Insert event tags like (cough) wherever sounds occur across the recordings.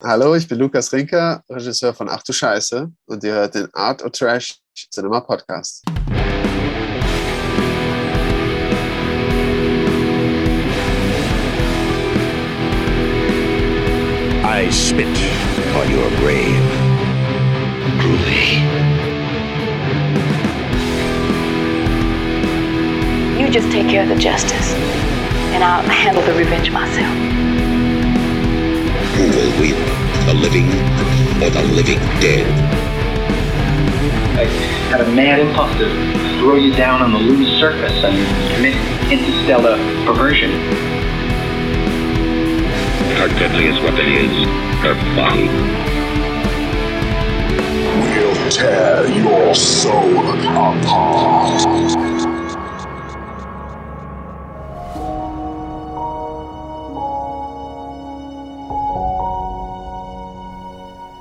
Hallo, ich bin Lukas Rinker, Regisseur von Ach du Scheiße und ihr hört den Art of Trash Cinema Podcast. I spit on your grave. Groovy. You just take care of the justice, and I'll handle the revenge myself. Who will win, the living or the living dead? I had a mad impulse to throw you down on the lunar surface and commit interstellar perversion. Our deadliest weapon is her body. We'll tear your soul apart.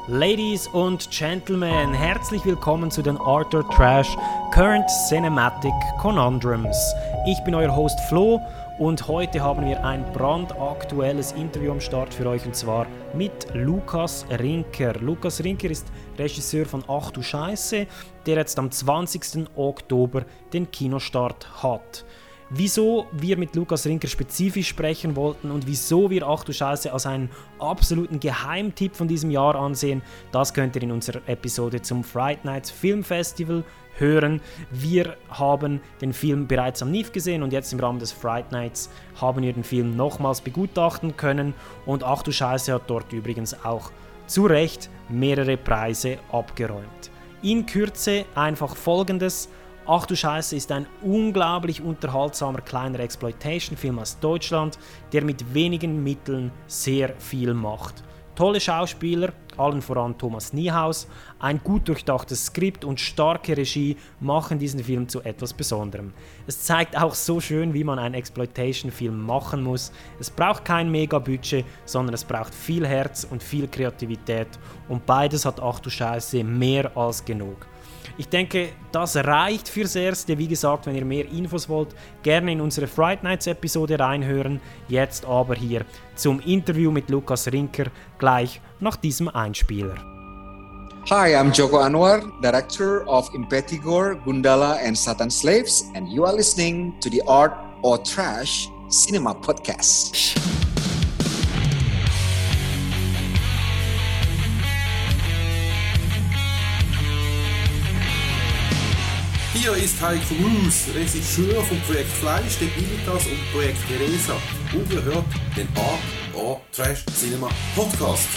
Ladies und Gentlemen, herzlich willkommen zu den Arthur Trash Current Cinematic Conundrums. Ich bin euer Host Flo und heute haben wir ein brandaktuelles Interview am Start für euch und zwar mit Lukas Rinker. Lukas Rinker ist Regisseur von Ach du Scheiße, der jetzt am 20. Oktober den Kinostart hat wieso wir mit Lukas Rinker spezifisch sprechen wollten und wieso wir Ach du Scheiße als einen absoluten Geheimtipp von diesem Jahr ansehen, das könnt ihr in unserer Episode zum Fright Nights Film Festival hören. Wir haben den Film bereits am NIF gesehen und jetzt im Rahmen des Fright Nights haben wir den Film nochmals begutachten können und Ach du Scheiße hat dort übrigens auch zu Recht mehrere Preise abgeräumt. In Kürze einfach folgendes. Ach du Scheiße ist ein unglaublich unterhaltsamer kleiner Exploitation-Film aus Deutschland, der mit wenigen Mitteln sehr viel macht. Tolle Schauspieler, allen voran Thomas Niehaus, ein gut durchdachtes Skript und starke Regie machen diesen Film zu etwas Besonderem. Es zeigt auch so schön, wie man einen Exploitation-Film machen muss. Es braucht kein Mega-Budget, sondern es braucht viel Herz und viel Kreativität und beides hat Ach du Scheiße mehr als genug. Ich denke, das reicht fürs Erste. Wie gesagt, wenn ihr mehr Infos wollt, gerne in unsere Fright Nights Episode reinhören. Jetzt aber hier zum Interview mit Lukas Rinker gleich nach diesem Einspieler. Hi, I'm Joko Anwar, director of Impetigore, Gundala, and Satan Slaves, and you are listening to the Art or Trash Cinema Podcast. Hier ist Heiko Roos, Regisseur vom Projekt Fleisch, der Bilitas und Projekt Teresa. Und ihr hört den A.A. Trash Cinema Podcast.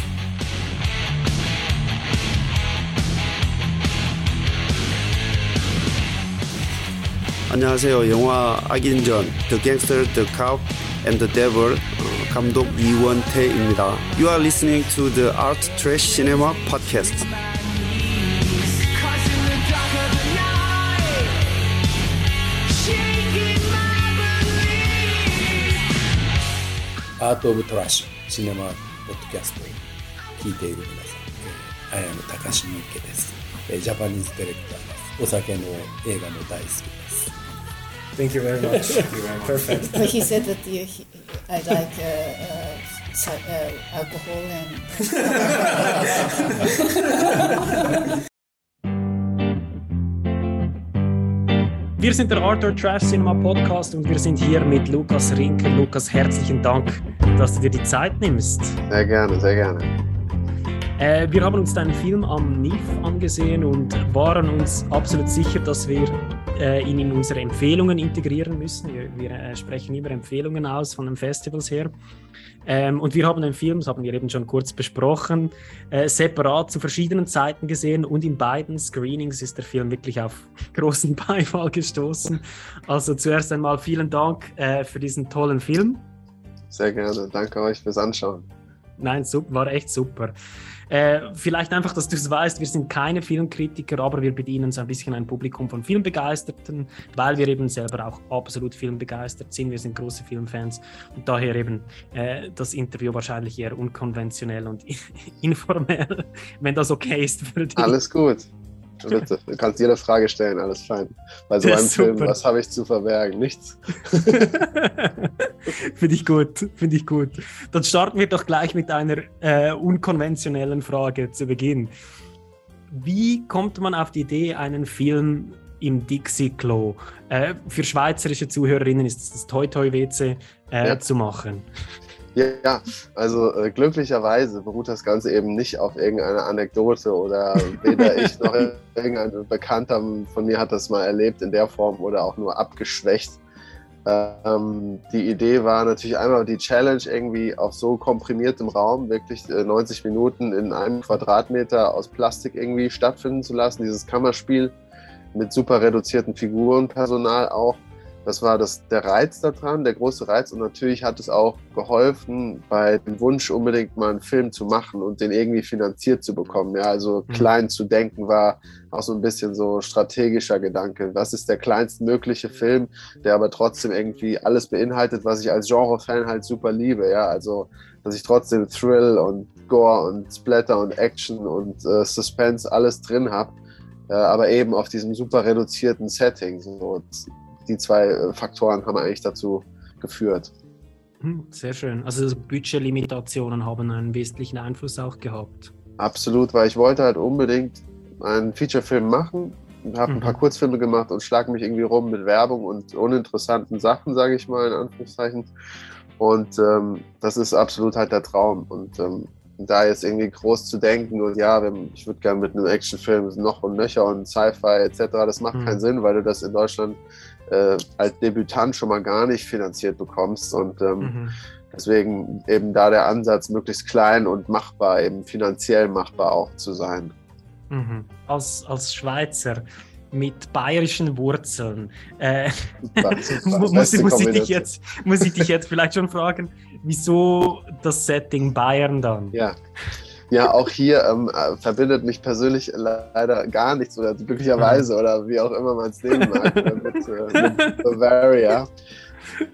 안녕하세요. 영화 악인전 The Gangster, The Cop and the Devil 어, 감독 이원태입니다. You are listening to the Art Trash Cinema Podcast. アート・オブ・トラッシュシネマ・ポッドキャストを聞いている皆さん、えー、あやの高橋由介です、えー、ジャパニーズディレクターですお酒の映画も大好きです Thank you very much. Thank you very much. Perfect. But he said that the, he, I like uh, uh, so, uh, alcohol and. Wir sind der Arthur Trash Cinema Podcast und wir sind hier mit Lukas Rinker. Lukas, herzlichen Dank, dass du dir die Zeit nimmst. Sehr gerne, sehr gerne. Äh, wir haben uns deinen Film am NIF angesehen und waren uns absolut sicher, dass wir äh, ihn in unsere Empfehlungen integrieren müssen. Wir, wir äh, sprechen immer Empfehlungen aus von den Festivals her. Ähm, und wir haben den Film, das haben wir eben schon kurz besprochen, äh, separat zu verschiedenen Zeiten gesehen und in beiden Screenings ist der Film wirklich auf (laughs) großen Beifall gestoßen. Also zuerst einmal vielen Dank äh, für diesen tollen Film. Sehr gerne, danke euch fürs Anschauen. Nein, war echt super. Äh, vielleicht einfach, dass du es weißt, wir sind keine Filmkritiker, aber wir bedienen so ein bisschen ein Publikum von Filmbegeisterten, weil wir eben selber auch absolut filmbegeistert sind. Wir sind große Filmfans und daher eben äh, das Interview wahrscheinlich eher unkonventionell und (laughs) informell, wenn das okay ist für dich. Alles gut. (laughs) Bitte. Du kannst jede Frage stellen, alles fein. Bei so einem Film, super. was habe ich zu verbergen? Nichts. (laughs) Finde ich gut, finde ich gut. Dann starten wir doch gleich mit einer äh, unkonventionellen Frage zu Beginn. Wie kommt man auf die Idee, einen Film im Dixie-Klo äh, für schweizerische Zuhörerinnen ist es das Toi Toi WC äh, Ja. zu machen? Ja, also äh, glücklicherweise beruht das Ganze eben nicht auf irgendeiner Anekdote oder weder (laughs) ich noch irgendein Bekannter von mir hat das mal erlebt in der Form oder auch nur abgeschwächt. Ähm, die Idee war natürlich einmal die Challenge irgendwie auf so komprimiertem Raum, wirklich äh, 90 Minuten in einem Quadratmeter aus Plastik irgendwie stattfinden zu lassen, dieses Kammerspiel mit super reduzierten Figurenpersonal auch. Das war das, der Reiz daran, der große Reiz. Und natürlich hat es auch geholfen, bei dem Wunsch, unbedingt mal einen Film zu machen und den irgendwie finanziert zu bekommen. Ja, also Mhm. klein zu denken war auch so ein bisschen so strategischer Gedanke. Was ist der kleinstmögliche Film, der aber trotzdem irgendwie alles beinhaltet, was ich als Genre-Fan halt super liebe. Ja, also, dass ich trotzdem Thrill und Gore und Splatter und Action und äh, Suspense alles drin habe äh, aber eben auf diesem super reduzierten Setting. So, die zwei äh, Faktoren haben eigentlich dazu geführt. Hm, Sehr schön. Also so Budgetlimitationen haben einen wesentlichen Einfluss auch gehabt. Absolut, weil ich wollte halt unbedingt einen Featurefilm machen, habe Mhm. ein paar Kurzfilme gemacht und schlag mich irgendwie rum mit Werbung und uninteressanten Sachen, sage ich mal in Anführungszeichen. Und ähm, das ist absolut halt der Traum. Und ähm, da jetzt irgendwie groß zu denken und ja, ich würde gerne mit einem Actionfilm noch und nöcher und Sci-Fi etc., das macht Mhm. keinen Sinn, weil du das in Deutschland äh, als Debütant schon mal gar nicht finanziert bekommst. Und ähm, Mhm. deswegen eben da der Ansatz, möglichst klein und machbar, eben finanziell machbar auch zu sein. Mhm. Als, als Schweizer mit bayerischen Wurzeln äh, Super, (laughs) super. mu- muss, Beste muss, ich dich Kombination. jetzt, muss ich dich jetzt vielleicht schon fragen, wieso das Setting Bayern dann? Ja. Ja, auch hier ähm, äh, verbindet mich persönlich leider gar nichts oder glücklicherweise oder wie auch immer man es nehmen mag äh, mit, äh, mit (laughs) Bavaria.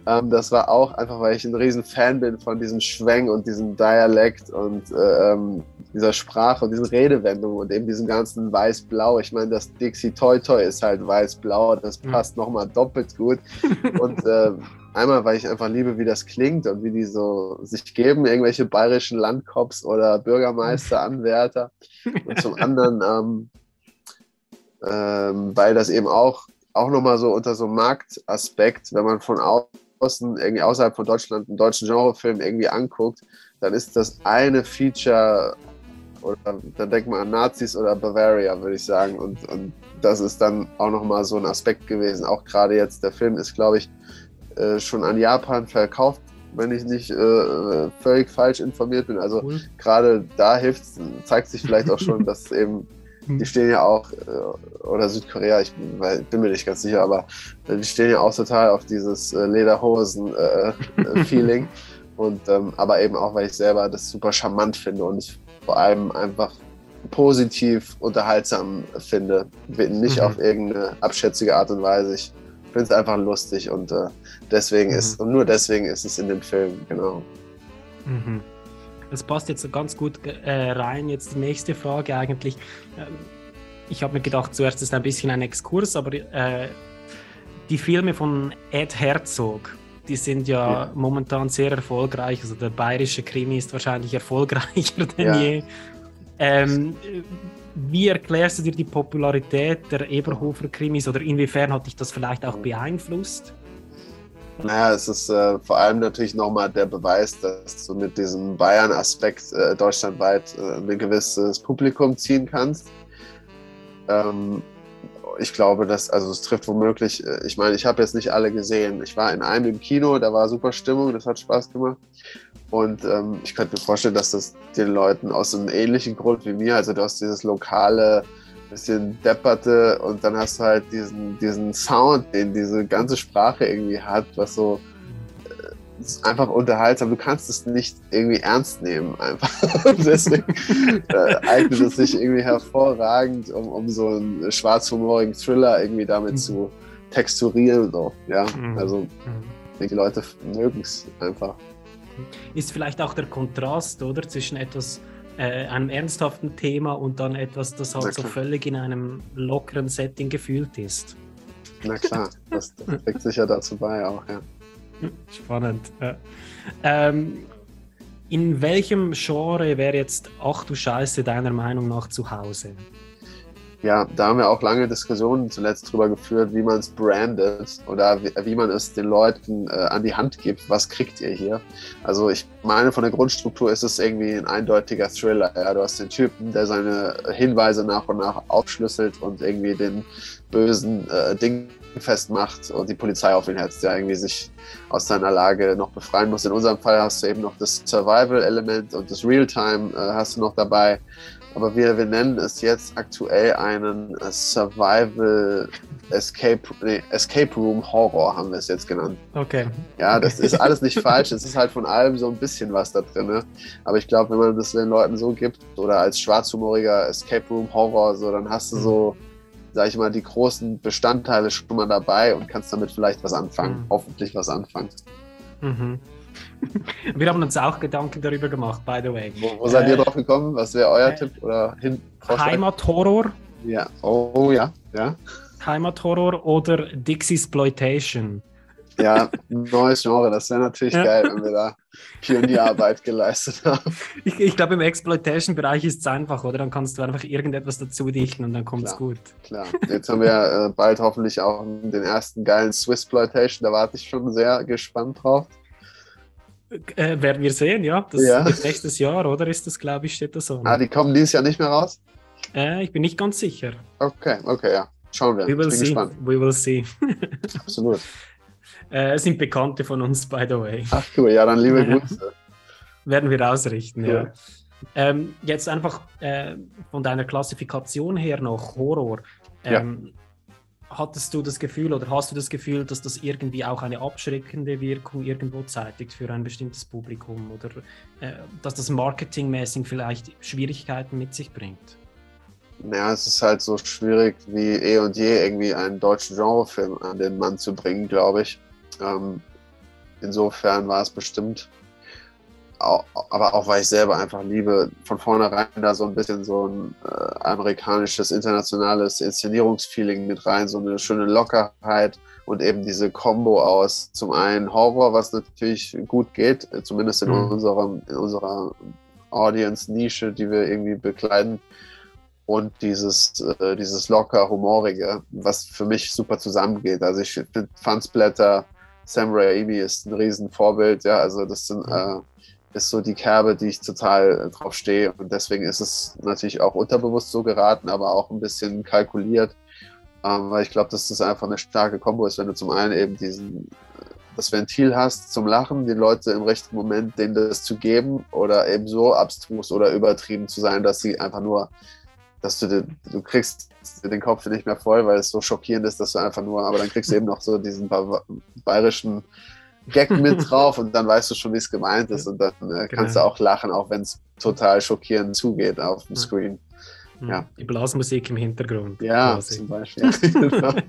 Ähm, das war auch einfach, weil ich ein riesen Fan bin von diesem Schwäng und diesem Dialekt und äh, ähm, dieser Sprache und diesen Redewendungen und eben diesem ganzen Weiß-Blau. Ich meine, das Dixie Toy Toy ist halt Weiß-Blau, das Mhm. passt nochmal doppelt gut. Und äh, einmal, weil ich einfach liebe, wie das klingt und wie die so sich geben, irgendwelche bayerischen Landkops oder Bürgermeister, (laughs) Anwärter. Und zum anderen, ähm, ähm, weil das eben auch, auch nochmal so unter so einem Marktaspekt, wenn man von außen, irgendwie außerhalb von Deutschland einen deutschen Genrefilm irgendwie anguckt, dann ist das eine Feature oder dann denkt man an Nazis oder Bavaria, würde ich sagen. Und, und das ist dann auch nochmal so ein Aspekt gewesen. Auch gerade jetzt, der Film ist, glaube ich, äh, schon an Japan verkauft, wenn ich nicht äh, völlig falsch informiert bin. Also Cool. gerade da hilft zeigt sich vielleicht auch schon, dass eben, Mhm. die stehen ja auch, äh, oder Südkorea, ich bin, weil- bin mir nicht ganz sicher, aber äh, die stehen ja auch total auf dieses Lederhosen-Feeling. (laughs) und ähm, aber eben auch, weil ich selber das super charmant finde und ich vor allem einfach positiv unterhaltsam finde. Nicht Mhm. auf irgendeine abschätzige Art und Weise. Ich finde es einfach lustig und äh, deswegen Mhm. ist, und nur deswegen ist es in dem Film, genau. Mhm. Das passt jetzt ganz gut äh, rein. Jetzt die nächste Frage eigentlich. Ähm, Ich habe mir gedacht, zuerst ist ein bisschen ein Exkurs, aber äh, die Filme von Ed Herzog, die sind ja, Ja. momentan sehr erfolgreich. Also der bayerische Krimi ist wahrscheinlich erfolgreicher (laughs) denn Ja. je. Ähm, wie erklärst du dir die Popularität der Eberhofer Krimis oder inwiefern hat dich das vielleicht auch beeinflusst? Naja, es ist äh, vor allem natürlich nochmal der Beweis, dass du mit diesem Bayern-Aspekt äh, deutschlandweit äh, ein gewisses Publikum ziehen kannst. Ähm, ich glaube, dass, also es trifft womöglich, äh, ich meine, ich habe jetzt nicht alle gesehen. Ich war in einem im Kino, da war super Stimmung, das hat Spaß gemacht. Und ähm, ich könnte mir vorstellen, dass das den Leuten aus einem ähnlichen Grund wie mir, also du hast dieses lokale, bisschen depperte und dann hast du halt diesen, diesen Sound, den diese ganze Sprache irgendwie hat, was so äh, einfach unterhaltsam. Du kannst es nicht irgendwie ernst nehmen, einfach. (laughs) Und deswegen äh, eignet es sich irgendwie hervorragend, um, um so einen schwarzhumorigen Thriller irgendwie damit zu texturieren. So. Ja, Mhm. also Mhm. die Leute mögen es einfach. Ist vielleicht auch der Kontrast, oder, zwischen etwas äh, einem ernsthaften Thema und dann etwas, das halt so völlig in einem lockeren Setting gefühlt ist. Na klar, das, das trägt sicher dazu bei auch, ja. Spannend. Ja. Ähm, in welchem Genre wäre jetzt Ach du Scheiße deiner Meinung nach zu Hause? Ja, da haben wir auch lange Diskussionen zuletzt drüber geführt, wie man es brandet oder wie, wie man es den Leuten äh, an die Hand gibt. Was kriegt ihr hier? Also ich meine, von der Grundstruktur ist es irgendwie ein eindeutiger Thriller. Ja? Du hast den Typen, der seine Hinweise nach und nach aufschlüsselt und irgendwie den bösen äh, Ding festmacht und die Polizei auf ihn hetzt, der irgendwie sich aus seiner Lage noch befreien muss. In unserem Fall hast du eben noch das Survival-Element und das Realtime äh, hast du noch dabei. Aber wir, wir nennen es jetzt aktuell einen äh, Survival Escape, nee, Escape Room Horror, haben wir es jetzt genannt. Okay. Ja, das ist alles nicht falsch. Es ist halt von allem so ein bisschen was da drin. Ne? Aber ich glaube, wenn man das den Leuten so gibt oder als schwarzhumoriger Escape Room Horror, so, dann hast du so, sag ich mal, die großen Bestandteile schon mal dabei und kannst damit vielleicht was anfangen. Mhm. Hoffentlich was anfangen. Mhm. (laughs) Wir haben uns auch Gedanken darüber gemacht, by the way. Wo, wo seid ihr Äh, drauf gekommen? Was wäre euer äh, Tipp oder hin? Vorschlag? Heimathorror, Ja. Oh ja, ja. Heimathorror oder Dixie-Sploitation? Ja, neues Genre. Das wäre natürlich Ja. geil, wenn wir da Pionierarbeit geleistet haben. Ich, ich glaube, im Exploitation-Bereich ist es einfach, oder? Dann kannst du einfach irgendetwas dazu dichten und dann kommt es gut. Klar. Jetzt haben wir äh, bald hoffentlich auch den ersten geilen Swissploitation. Da warte ich schon sehr gespannt drauf. Äh, werden wir sehen, ja. Das Ja. nächstes Jahr, oder? Ist das, glaube ich, steht das so. Ah, die kommen dieses Jahr nicht mehr raus? Äh, ich bin nicht ganz sicher. Okay, okay, ja. Schauen wir. We Ich will bin see. gespannt. We will see. Absolut. (laughs) äh, es sind Bekannte von uns, by the way. Ach cool, ja, dann liebe. Grüße. Werden wir ausrichten, ja. Ja. Ähm, jetzt einfach äh, von deiner Klassifikation her noch Horror. Ja. Hattest du das Gefühl oder hast du das Gefühl, dass das irgendwie auch eine abschreckende Wirkung irgendwo zeitigt für ein bestimmtes Publikum oder äh, dass das marketingmäßig vielleicht Schwierigkeiten mit sich bringt? Ja, es ist halt so schwierig wie eh und je irgendwie einen deutschen Genrefilm an den Mann zu bringen, glaube ich. Ähm, insofern war es bestimmt, aber auch weil ich selber einfach liebe, von vornherein da so ein bisschen so ein äh, amerikanisches, internationales Inszenierungsfeeling mit rein, so eine schöne Lockerheit und eben diese Kombo aus zum einen Horror, was natürlich gut geht, äh, zumindest in, Mhm. unserem, in unserer Audience-Nische, die wir irgendwie bekleiden und dieses, äh, dieses locker humorige, was für mich super zusammengeht. Also ich finde Fansblätter, Sam Raimi ist ein Riesenvorbild, ja, also das sind, äh, ist so die Kerbe, die ich total äh, drauf stehe. Und deswegen ist es natürlich auch unterbewusst so geraten, aber auch ein bisschen kalkuliert, ähm, weil ich glaube, dass das einfach eine starke Kombo ist, wenn du zum einen eben diesen das Ventil hast zum Lachen, die Leute im rechten Moment denen das zu geben oder eben so abstrus oder übertrieben zu sein, dass sie einfach nur dass du, den, du kriegst den Kopf nicht mehr voll, weil es so schockierend ist, dass du einfach nur, aber dann kriegst du eben noch so diesen ba bayerischen Gag mit (laughs) drauf und dann weißt du schon, wie es gemeint ist und dann äh, kannst Genau. du auch lachen, auch wenn es total schockierend zugeht auf dem Screen. Hm, Ja. Die Blasmusik im Hintergrund. Ja, quasi. zum Beispiel. Genau. (laughs)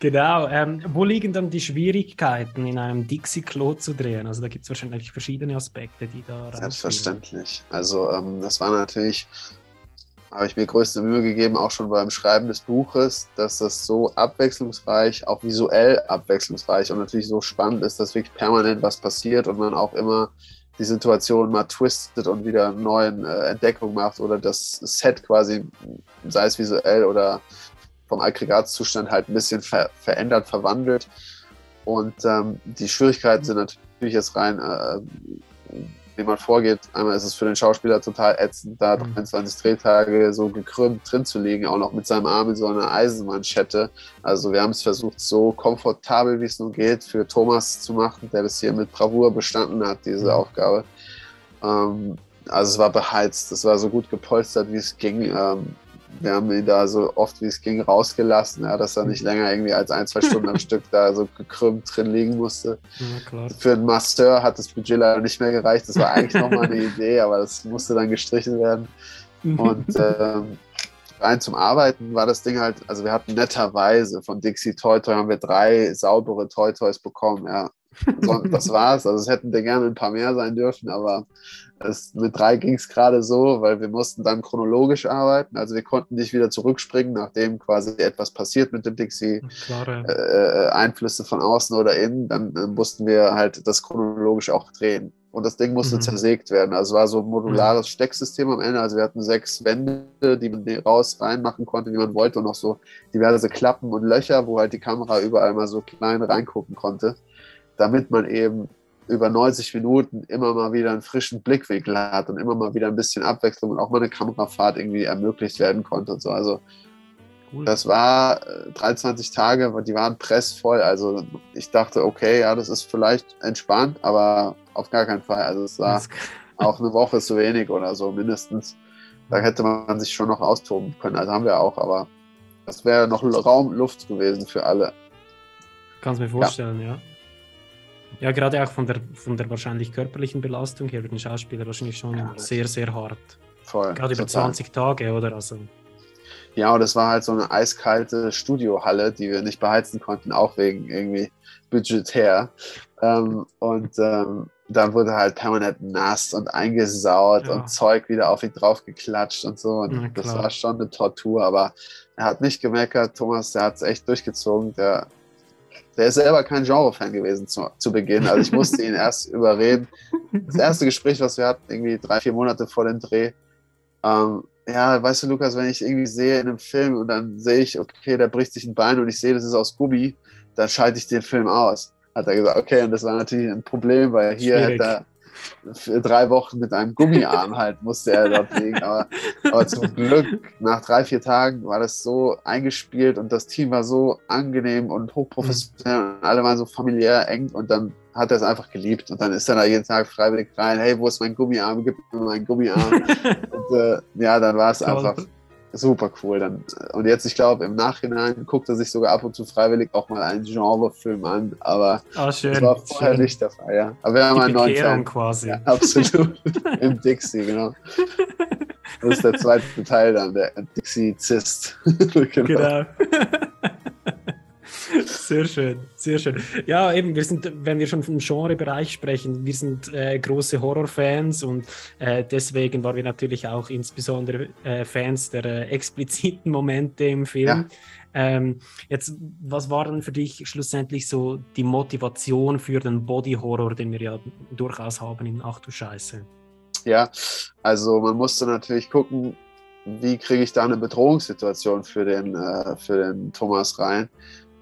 Genau. Ähm, wo liegen dann die Schwierigkeiten, in einem Dixie-Klo zu drehen? Also da gibt es wahrscheinlich verschiedene Aspekte, die da. Selbstverständlich. Also ähm, das war natürlich, habe ich mir größte Mühe gegeben, auch schon beim Schreiben des Buches, dass das so abwechslungsreich, auch visuell abwechslungsreich und natürlich so spannend ist, dass wirklich permanent was passiert und man auch immer die Situation mal twistet und wieder eine neue äh, Entdeckung macht oder das Set quasi, sei es visuell oder vom Aggregatzustand halt ein bisschen ver verändert, verwandelt. Und ähm, die Schwierigkeiten sind natürlich jetzt rein, äh, wie man vorgeht. Einmal ist es für den Schauspieler total ätzend, da Mhm. 23 Drehtage so gekrümmt drin zu liegen, auch noch mit seinem Arm in so einer Eisenmanschette. Also wir haben es versucht, so komfortabel wie es nur geht, für Thomas zu machen, der das hier mit Bravour bestanden hat, diese Mhm. Aufgabe. Ähm, also es war beheizt, es war so gut gepolstert, wie es ging. Ähm, wir haben ihn da so oft wie es ging rausgelassen, ja, dass er nicht länger irgendwie als ein, zwei Stunden am (laughs) Stück da so gekrümmt drin liegen musste. Ja. Für einen Master hat das Budget leider nicht mehr gereicht. Das war eigentlich nochmal eine (laughs) Idee, aber das musste dann gestrichen werden. Und ähm, rein zum Arbeiten war das Ding halt, also wir hatten netterweise von Dixie Toy Toy haben wir drei saubere Toy Toys bekommen, ja. So, das war's. Also es hätten gerne ein paar mehr sein dürfen, aber es, mit drei ging es gerade so, weil wir mussten dann chronologisch arbeiten. Also wir konnten nicht wieder zurückspringen, nachdem quasi etwas passiert mit dem Dixie, Klare. äh, Einflüsse von außen oder innen, dann äh, mussten wir halt das chronologisch auch drehen. Und das Ding musste Mhm. zersägt werden. Also es war so ein modulares Stecksystem am Ende. Also wir hatten sechs Wände, die man raus reinmachen konnte, wie man wollte, und noch so diverse Klappen und Löcher, wo halt die Kamera überall mal so klein reingucken konnte, damit man eben über 90 Minuten immer mal wieder einen frischen Blickwinkel hat und immer mal wieder ein bisschen Abwechslung und auch mal eine Kamerafahrt irgendwie ermöglicht werden konnte und so. Also Cool. das war äh, 23 Tage, aber die waren pressvoll. Also ich dachte, okay, ja, das ist vielleicht entspannt, aber auf gar keinen Fall. Also es war auch eine Woche zu wenig oder so mindestens. Da hätte man sich schon noch austoben können. Also haben wir auch, aber das wäre noch Raum, Luft gewesen für alle. Kannst mir vorstellen, ja. ja. Gerade auch von der, von der wahrscheinlich körperlichen Belastung her für den Schauspieler wahrscheinlich schon Ja, sehr, sehr hart. Voll. Gerade über total. 20 Tage, oder? Also, Ja, und das war halt so eine eiskalte Studiohalle, die wir nicht beheizen konnten, auch wegen irgendwie budgetär. Ähm, und ähm, dann wurde halt permanent nass und eingesaut Ja. und Zeug wieder auf ihn draufgeklatscht und so. Und das war schon eine Tortur, aber er hat nicht gemeckert. Thomas, der hat es echt durchgezogen. Der, der ist selber kein Genre-Fan gewesen zu, zu Beginn. Also ich musste ihn (laughs) erst überreden. Das erste Gespräch, was wir hatten, irgendwie drei, vier Monate vor dem Dreh, ähm, ja, weißt du, Lukas, wenn ich irgendwie sehe in einem Film und dann sehe ich, okay, da bricht sich ein Bein und ich sehe, das ist aus Gummi, dann schalte ich den Film aus. Hat er gesagt, okay, und das war natürlich ein Problem, weil hier Schwierig. hätte er für drei Wochen mit einem Gummiarm halt musste er dort liegen. Aber, aber zum Glück, nach drei, vier Tagen war das so eingespielt und das Team war so angenehm und hochprofessionell und alle waren so familiär eng und dann hat er es einfach geliebt und dann ist er da jeden Tag freiwillig rein, hey, wo ist mein Gummiarm? Gib mir meinen Gummiarm. (laughs) und äh, ja, dann war es einfach super cool. Dann, und jetzt, ich glaube, im Nachhinein guckt er sich sogar ab und zu freiwillig auch mal einen Genrefilm an, aber ah, schön. das war vorher schön. nicht der Fall, ja. Aber wir haben Die einen neuen Fan. quasi. Ja, absolut. (laughs) Im Dixie, genau. Das ist der zweite Teil dann, der Dixie Zist. (laughs) Genau. Sehr schön, sehr schön. Ja, eben, wir sind, wenn wir schon vom Genrebereich sprechen, wir sind äh, große Horrorfans und äh, deswegen waren wir natürlich auch insbesondere äh, Fans der äh, expliziten Momente im Film. Ja. Ähm, jetzt, was war denn für dich schlussendlich so die Motivation für den Body Horror, den wir ja durchaus haben in Ach du Scheiße? Ja, also man musste natürlich gucken, wie kriege ich da eine Bedrohungssituation für den, äh, für den Thomas rein.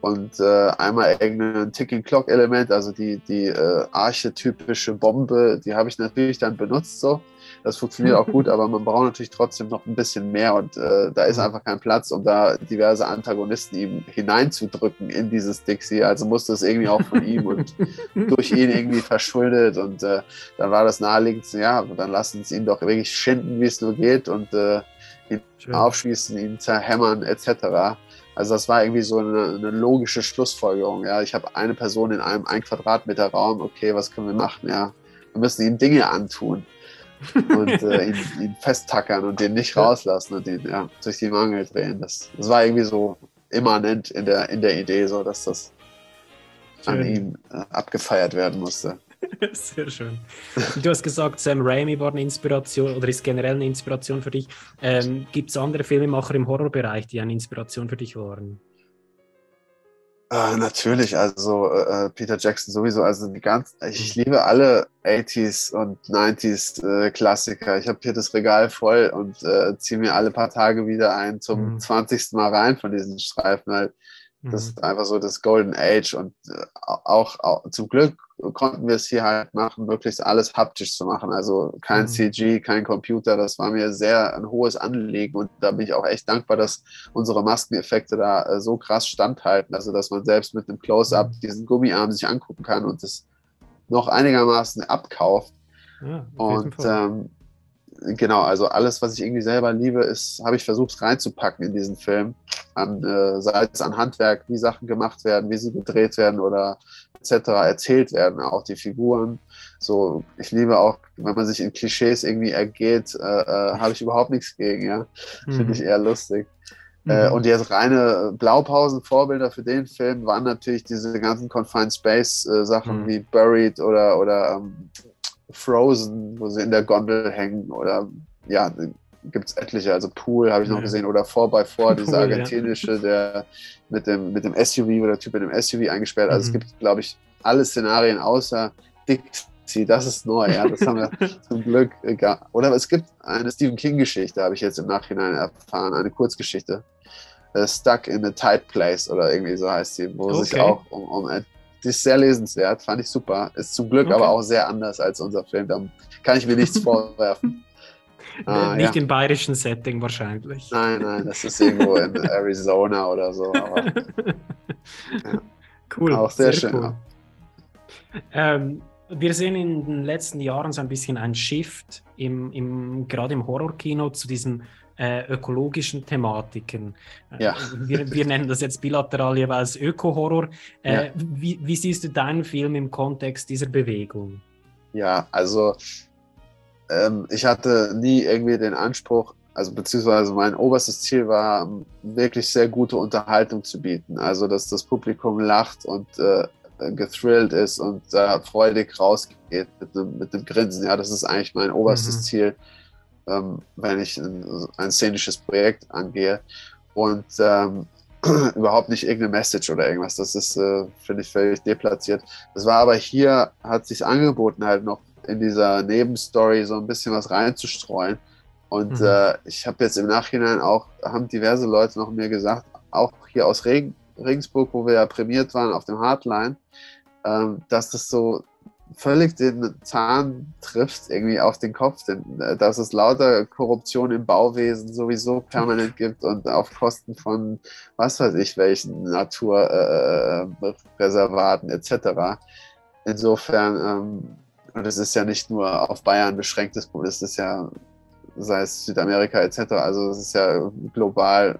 Und äh, einmal irgendein Ticking Clock Element, also die, die äh, archetypische Bombe, die habe ich natürlich dann benutzt so. Das funktioniert auch gut, (laughs) aber man braucht natürlich trotzdem noch ein bisschen mehr und äh, da ist einfach kein Platz, um da diverse Antagonisten ihm hineinzudrücken in dieses Dixie. Also musste es irgendwie auch von ihm und (laughs) durch ihn irgendwie verschuldet und äh, dann war das naheliegend, ja, dann lassen sie ihn doch wirklich schinden, wie es nur geht und äh, ihn Schön. aufschließen, ihn zerhämmern etc. Also das war irgendwie so eine, eine logische Schlussfolgerung. Ja, ich habe eine Person in einem ein Quadratmeter Raum. Okay, was können wir machen? Ja, wir müssen ihm Dinge antun (laughs) und äh, ihn, ihn festtackern und den nicht rauslassen und ihn ja, durch die Mangel drehen. Das, das war irgendwie so immanent in der, in der Idee, so dass das an Schön. ihm äh, abgefeiert werden musste. (laughs) Sehr schön. Du hast gesagt, Sam Raimi war eine Inspiration oder ist generell eine Inspiration für dich. Ähm, Gibt es andere Filmemacher im Horrorbereich, die eine Inspiration für dich waren? Äh, natürlich, also äh, Peter Jackson sowieso, also die ganzen, ich liebe alle 80s und 90s äh, Klassiker. Ich habe hier das Regal voll und äh, ziehe mir alle paar Tage wieder ein zum Mhm. 20. Mal rein von diesen Streifen. Weil das Mhm. ist einfach so das Golden Age und äh, auch, auch zum Glück konnten wir es hier halt machen, möglichst alles haptisch zu machen. Also kein Mhm. CG, kein Computer. Das war mir sehr ein hohes Anliegen und da bin ich auch echt dankbar, dass unsere Maskeneffekte da äh, so krass standhalten. Also dass man selbst mit einem Close-up Mhm. diesen Gummiarm sich angucken kann und es noch einigermaßen abkauft. Ja, Und ähm, genau, also alles, was ich irgendwie selber liebe, ist, habe ich versucht reinzupacken in diesen Film. An, äh, sei es an Handwerk, wie Sachen gemacht werden, wie sie gedreht werden oder etc. erzählt werden, auch die Figuren. So, ich liebe auch, wenn man sich in Klischees irgendwie ergeht, äh, äh, habe ich überhaupt nichts gegen, ja. Finde Mhm. ich eher lustig. Äh, Mhm. und jetzt reine Blaupausen-Vorbilder für den Film waren natürlich diese ganzen Confined Space-Sachen Mhm. wie Buried oder, oder ähm, Frozen, wo sie in der Gondel hängen oder ja, gibt es etliche. Also Pool habe ich noch Ja. gesehen oder 4x4, (laughs) dieser Pool, ja. argentinische, der mit dem, mit dem SUV, wo der Typ mit dem SUV eingesperrt. Also Mhm. es gibt, glaube ich, alle Szenarien außer Dixie. Das ist neu, ja. Das haben wir (laughs) zum Glück gar. Oder es gibt eine Stephen King-Geschichte, habe ich jetzt im Nachhinein erfahren, eine Kurzgeschichte. Äh, Stuck in a Tight Place oder irgendwie so heißt sie, wo sich Okay. auch um, um die ist sehr lesenswert, fand ich super. Ist zum Glück Okay. aber auch sehr anders als unser Film. Da kann ich mir nichts (laughs) vorwerfen. Ah, Nicht ja. im bayerischen Setting wahrscheinlich. Nein, nein, das ist irgendwo in Arizona oder so. Aber (laughs) Cool. auch sehr, schön. cool. Ähm, wir sehen in den letzten Jahren so ein bisschen ein Shift im, im, gerade im Horrorkino zu diesen äh, ökologischen Thematiken. Äh, Ja. Wir, wir nennen das jetzt bilateral jeweils Öko-Horror. Äh, Ja. wie, wie siehst du deinen Film im Kontext dieser Bewegung? Ja, also ähm, ich hatte nie irgendwie den Anspruch, also beziehungsweise mein oberstes Ziel war, wirklich sehr gute Unterhaltung zu bieten. Also dass das Publikum lacht und äh, gethrillt ist und da freudig rausgeht mit einem, mit einem Grinsen. Ja, das ist eigentlich mein oberstes Mhm. Ziel, ähm, wenn ich ein, ein szenisches Projekt angehe. Und ähm, (clears throat) überhaupt nicht irgendeine Message oder irgendwas. Das ist, äh, finde ich, völlig deplatziert. Das war aber hier, hat sich angeboten, halt noch in dieser Nebenstory so ein bisschen was reinzustreuen. Und Mhm. äh, ich habe jetzt im Nachhinein auch, haben diverse Leute noch mir gesagt, auch hier aus Regen, Regensburg, wo wir ja prämiert waren auf dem Hardline, ähm, dass das so völlig den Zahn trifft, irgendwie auf den Kopf, denn, äh, dass es lauter Korruption im Bauwesen sowieso permanent gibt und auf Kosten von was weiß ich welchen Naturreservaten äh, Reservaten etc. Insofern, ähm, und es ist ja nicht nur auf Bayern beschränktes Problem, es ist ja, sei es Südamerika etc., also es ist ja global,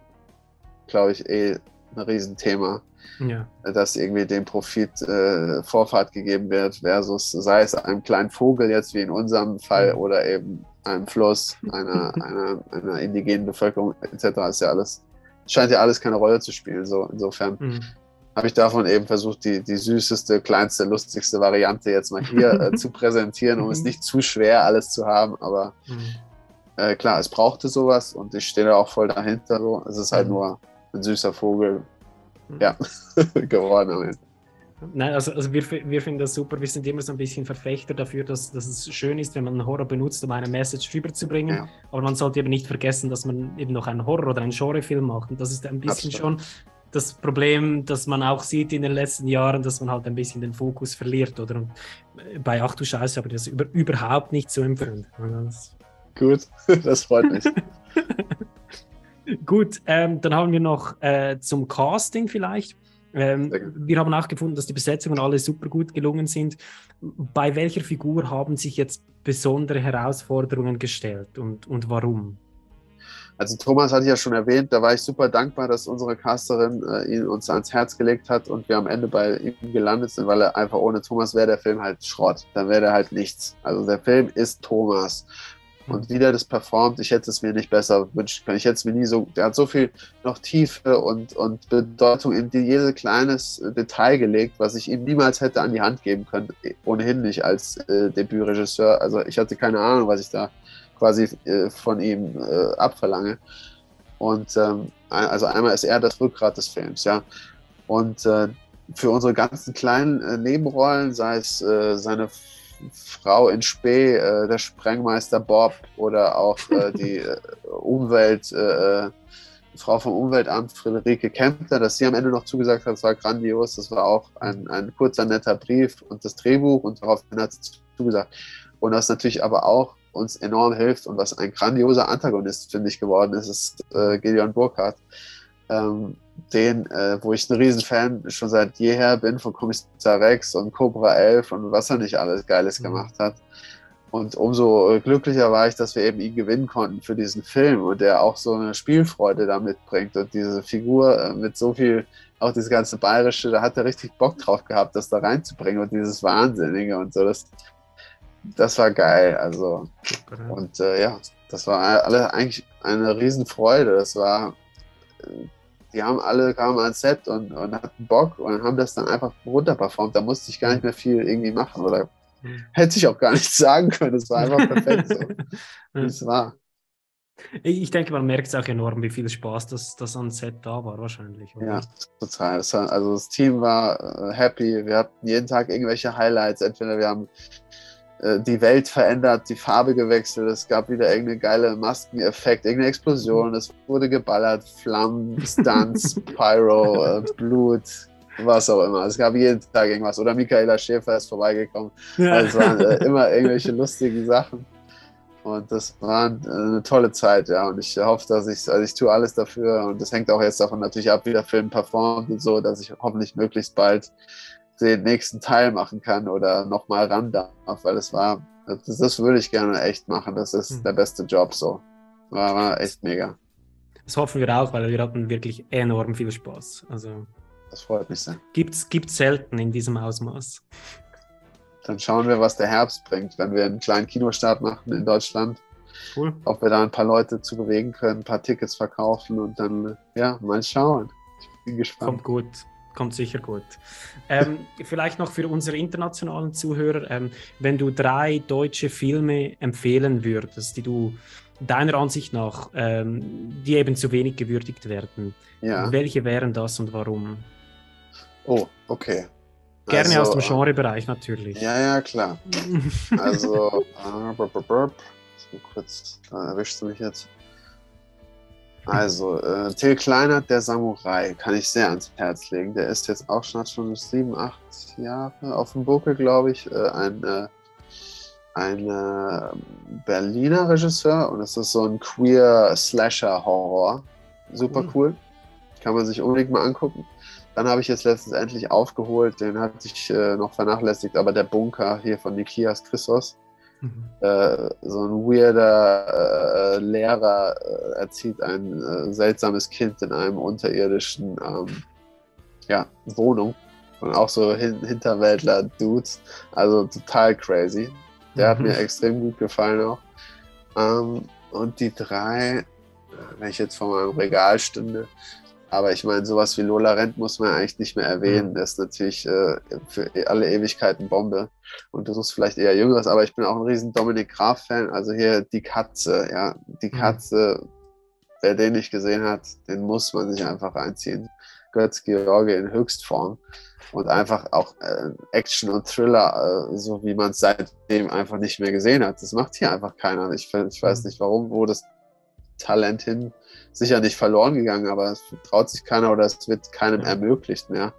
glaube ich, eh ein Riesenthema Ja. dass irgendwie dem Profit äh, Vorfahrt gegeben wird, versus sei es einem kleinen Vogel jetzt wie in unserem Fall oder eben einem Fluss, einer, (laughs) einer, einer indigenen Bevölkerung etc. ist ja alles, scheint ja alles keine Rolle zu spielen. So insofern Mhm. Habe ich davon eben versucht, die, die süßeste, kleinste, lustigste Variante jetzt mal hier äh, zu (laughs) präsentieren, um es nicht zu schwer alles zu haben, aber Mhm. äh, klar, es brauchte sowas und ich stehe da auch voll dahinter. So. Es ist halt Mhm. nur ein süßer Vogel, ja, (laughs) geworden am Ende. Nein, also, also wir, wir finden das super. Wir sind immer so ein bisschen Verfechter dafür, dass, dass es schön ist, wenn man einen Horror benutzt, um eine Message rüberzubringen. Ja. Aber man sollte eben nicht vergessen, dass man eben noch einen Horror- oder einen Genrefilm macht. Und das ist ein bisschen Absolut. schon das Problem, das man auch sieht in den letzten Jahren, dass man halt ein bisschen den Fokus verliert. Oder Und bei Ach du Scheiße habe ich das über, überhaupt nicht so empfunden. Das- Gut, (laughs) das freut mich. (laughs) Gut, ähm, dann haben wir noch äh, zum Casting vielleicht. Ähm, wir haben auch gefunden, dass die Besetzungen alle super gut gelungen sind. Bei welcher Figur haben sich jetzt besondere Herausforderungen gestellt und, und warum? Also Thomas hatte ich ja schon erwähnt, da war ich super dankbar, dass unsere Casterin äh, ihn uns ans Herz gelegt hat und wir am Ende bei ihm gelandet sind, weil er einfach ohne Thomas wäre der Film halt Schrott. Dann wäre der halt nichts. Also der Film ist Thomas. Und wie der das performt, ich hätte es mir nicht besser wünschen können. Ich hätte es mir nie so, der hat so viel noch Tiefe und, und Bedeutung in die, jede kleines Detail gelegt, was ich ihm niemals hätte an die Hand geben können. Ohnehin nicht als äh, Debütregisseur. Also ich hatte keine Ahnung, was ich da quasi äh, von ihm äh, abverlange. Und ähm, also einmal ist er das Rückgrat des Films, ja. Und äh, für unsere ganzen kleinen äh, Nebenrollen, sei es äh, seine Frau in Spee, äh, der Sprengmeister Bob oder auch die (laughs) Umwelt, Frau vom Umweltamt Friederike Kempter, dass sie am Ende noch zugesagt hat, das war grandios. Das war auch ein, ein kurzer, netter Brief und das Drehbuch und daraufhin hat sie zugesagt. Und was natürlich aber auch uns enorm hilft und was ein grandioser Antagonist, finde ich, geworden ist, ist äh, Gideon Burkhardt. Ähm, den, äh, wo ich ein Riesenfan schon seit jeher bin von Kommissar Rex und Cobra 11 und was er nicht alles Geiles gemacht hat. Und umso glücklicher war ich, dass wir eben ihn gewinnen konnten für diesen Film und der auch so eine Spielfreude da mitbringt und diese Figur äh, mit so viel, auch dieses ganze Bayerische, da hat er richtig Bock drauf gehabt, das da reinzubringen und dieses Wahnsinnige und so. Das, das war geil. Also, und äh, ja, das war alle eigentlich eine Riesenfreude. Das war die haben alle kamen ans Set und, und hatten Bock und haben das dann einfach runterperformt. Da musste ich gar nicht mehr viel irgendwie machen oder hätte ich auch gar nichts sagen können. Es war einfach perfekt so, (laughs) wie es war. Ich denke, man merkt es auch enorm, wie viel Spaß das, das an Set da war, wahrscheinlich. oder? Ja, total. Also das Team war äh, happy. Wir hatten jeden Tag irgendwelche Highlights. Entweder wir haben die Welt verändert, die Farbe gewechselt, es gab wieder irgendeine geile Maskeneffekt, irgendeine Explosion, es wurde geballert, Flammen, Stunts, (laughs) Pyro, äh, Blut, was auch immer. Es gab jeden Tag irgendwas. Oder Michaela Schäfer ist vorbeigekommen. Ja. Also es waren äh, immer (laughs) irgendwelche lustigen Sachen. Und das war äh, eine tolle Zeit, ja. Und ich hoffe, dass ich, also ich tue alles dafür. Und das hängt auch jetzt davon natürlich ab, wie der Film performt und so, dass ich hoffentlich möglichst bald den nächsten Teil machen kann oder nochmal ran darf, weil es war, das, das würde ich gerne echt machen. Das ist Hm. der beste Job so. War, war echt mega. Das hoffen wir auch, weil wir hatten wirklich enorm viel Spaß. Also Das freut mich sehr. gibt's gibt's selten in diesem Ausmaß. Dann schauen wir, was der Herbst bringt, wenn wir einen kleinen Kinostart machen in Deutschland. Cool. Ob wir da ein paar Leute zu bewegen können, ein paar Tickets verkaufen und dann, ja, mal schauen. Ich bin gespannt. Kommt gut. Kommt sicher gut. Ähm, vielleicht noch für unsere internationalen Zuhörer, ähm, wenn du drei deutsche Filme empfehlen würdest, die du deiner Ansicht nach, ähm, die eben zu wenig gewürdigt werden, Ja. welche wären das und warum? Oh, okay. Gerne Also, aus dem Genrebereich natürlich. Ja, ja, klar. (laughs) Also, äh, burp, burp, burp. So kurz, da erwischst du mich jetzt. Also, äh, Till Kleinert, der Samurai, kann ich sehr ans Herz legen. Der ist jetzt auch schon, schon sieben, acht Jahre auf dem Buckel, glaube ich. Äh, ein, äh, ein äh, Berliner Regisseur und es ist so ein queer Slasher-Horror. Super cool. Kann man sich unbedingt mal angucken. Dann habe ich jetzt letztens endlich aufgeholt, den hatte ich äh, noch vernachlässigt, aber der Bunker hier von Nikias Christos. Mhm. Äh, so ein weirder äh, Lehrer äh, erzieht ein äh, seltsames Kind in einem unterirdischen ähm, ja, Wohnung. Und auch so Hin Hinterwäldler-Dudes. Also total crazy. Der hat Mhm. mir extrem gut gefallen auch. Ähm, und die drei, wenn ich jetzt vor meinem Regal stünde, aber ich meine, sowas wie Lola Rent muss man eigentlich nicht mehr erwähnen. Das ist natürlich äh, für alle Ewigkeiten Bombe. Und du suchst vielleicht eher Jüngeres, aber ich bin auch ein riesen Dominik Graf-Fan. Also hier die Katze, ja. Die Katze, wer den nicht gesehen hat, den muss man sich einfach reinziehen. Götz George in Höchstform. Und einfach auch äh, Action und Thriller, äh, so wie man es seitdem einfach nicht mehr gesehen hat. Das macht hier einfach keiner. Ich, ich weiß nicht warum, wo das Talent hin sicher nicht verloren gegangen, aber es traut sich keiner oder es wird keinem ermöglicht mehr.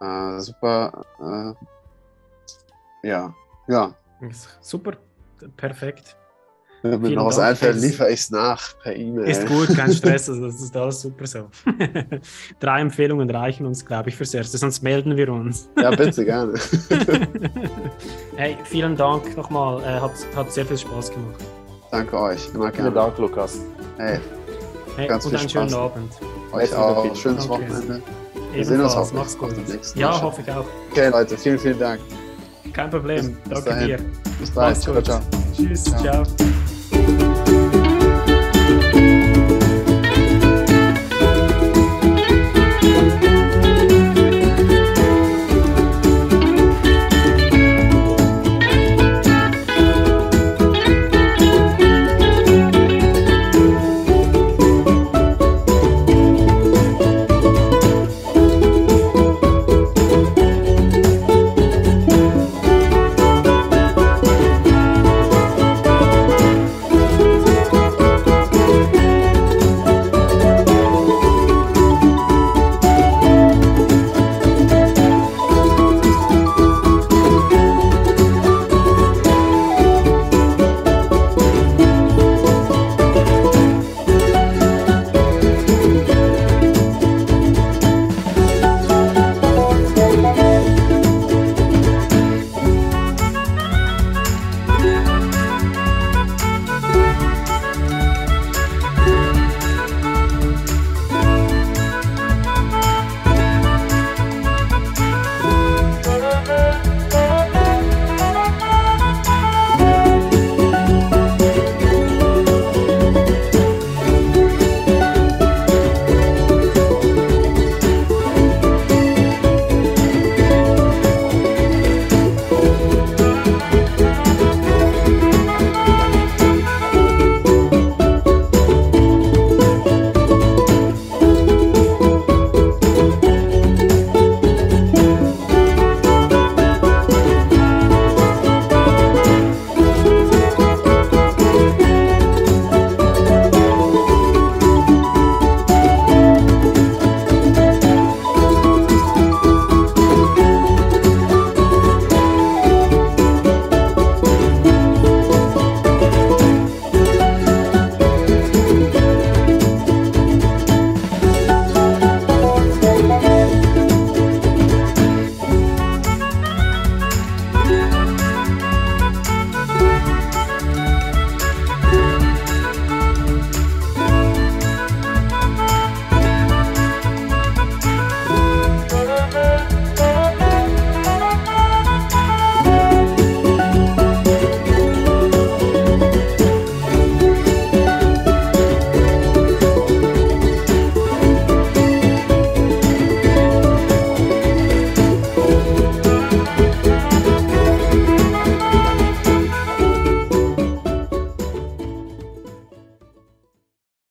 Äh, super. Äh, ja, ja. Super, perfekt. Wenn mir noch was einfällt, liefere ich es nach per E-Mail. Ist gut, kein (laughs) Stress, also das ist alles super so. (laughs) Drei Empfehlungen reichen uns, glaube ich, fürs Erste, sonst melden wir uns. Ja, bitte, gerne. (laughs) hey, vielen Dank nochmal, äh, hat, hat sehr viel Spaß gemacht. Danke euch. Immer gerne. Vielen Dank, Lukas. Hey, Hey, ganz und viel einen Spaß. schönen Abend. Euch auch. Schönes Okay. Wochenende. Wir sehen uns hoffentlich mach's gut. auf dem nächsten Ja, Mal. hoffe ich auch. Okay, Leute, vielen, vielen Dank. Kein Problem. Bis Danke dahin. dir. Bis bald. Mach's Ciao, ciao. Tschüss, Ciao. ciao.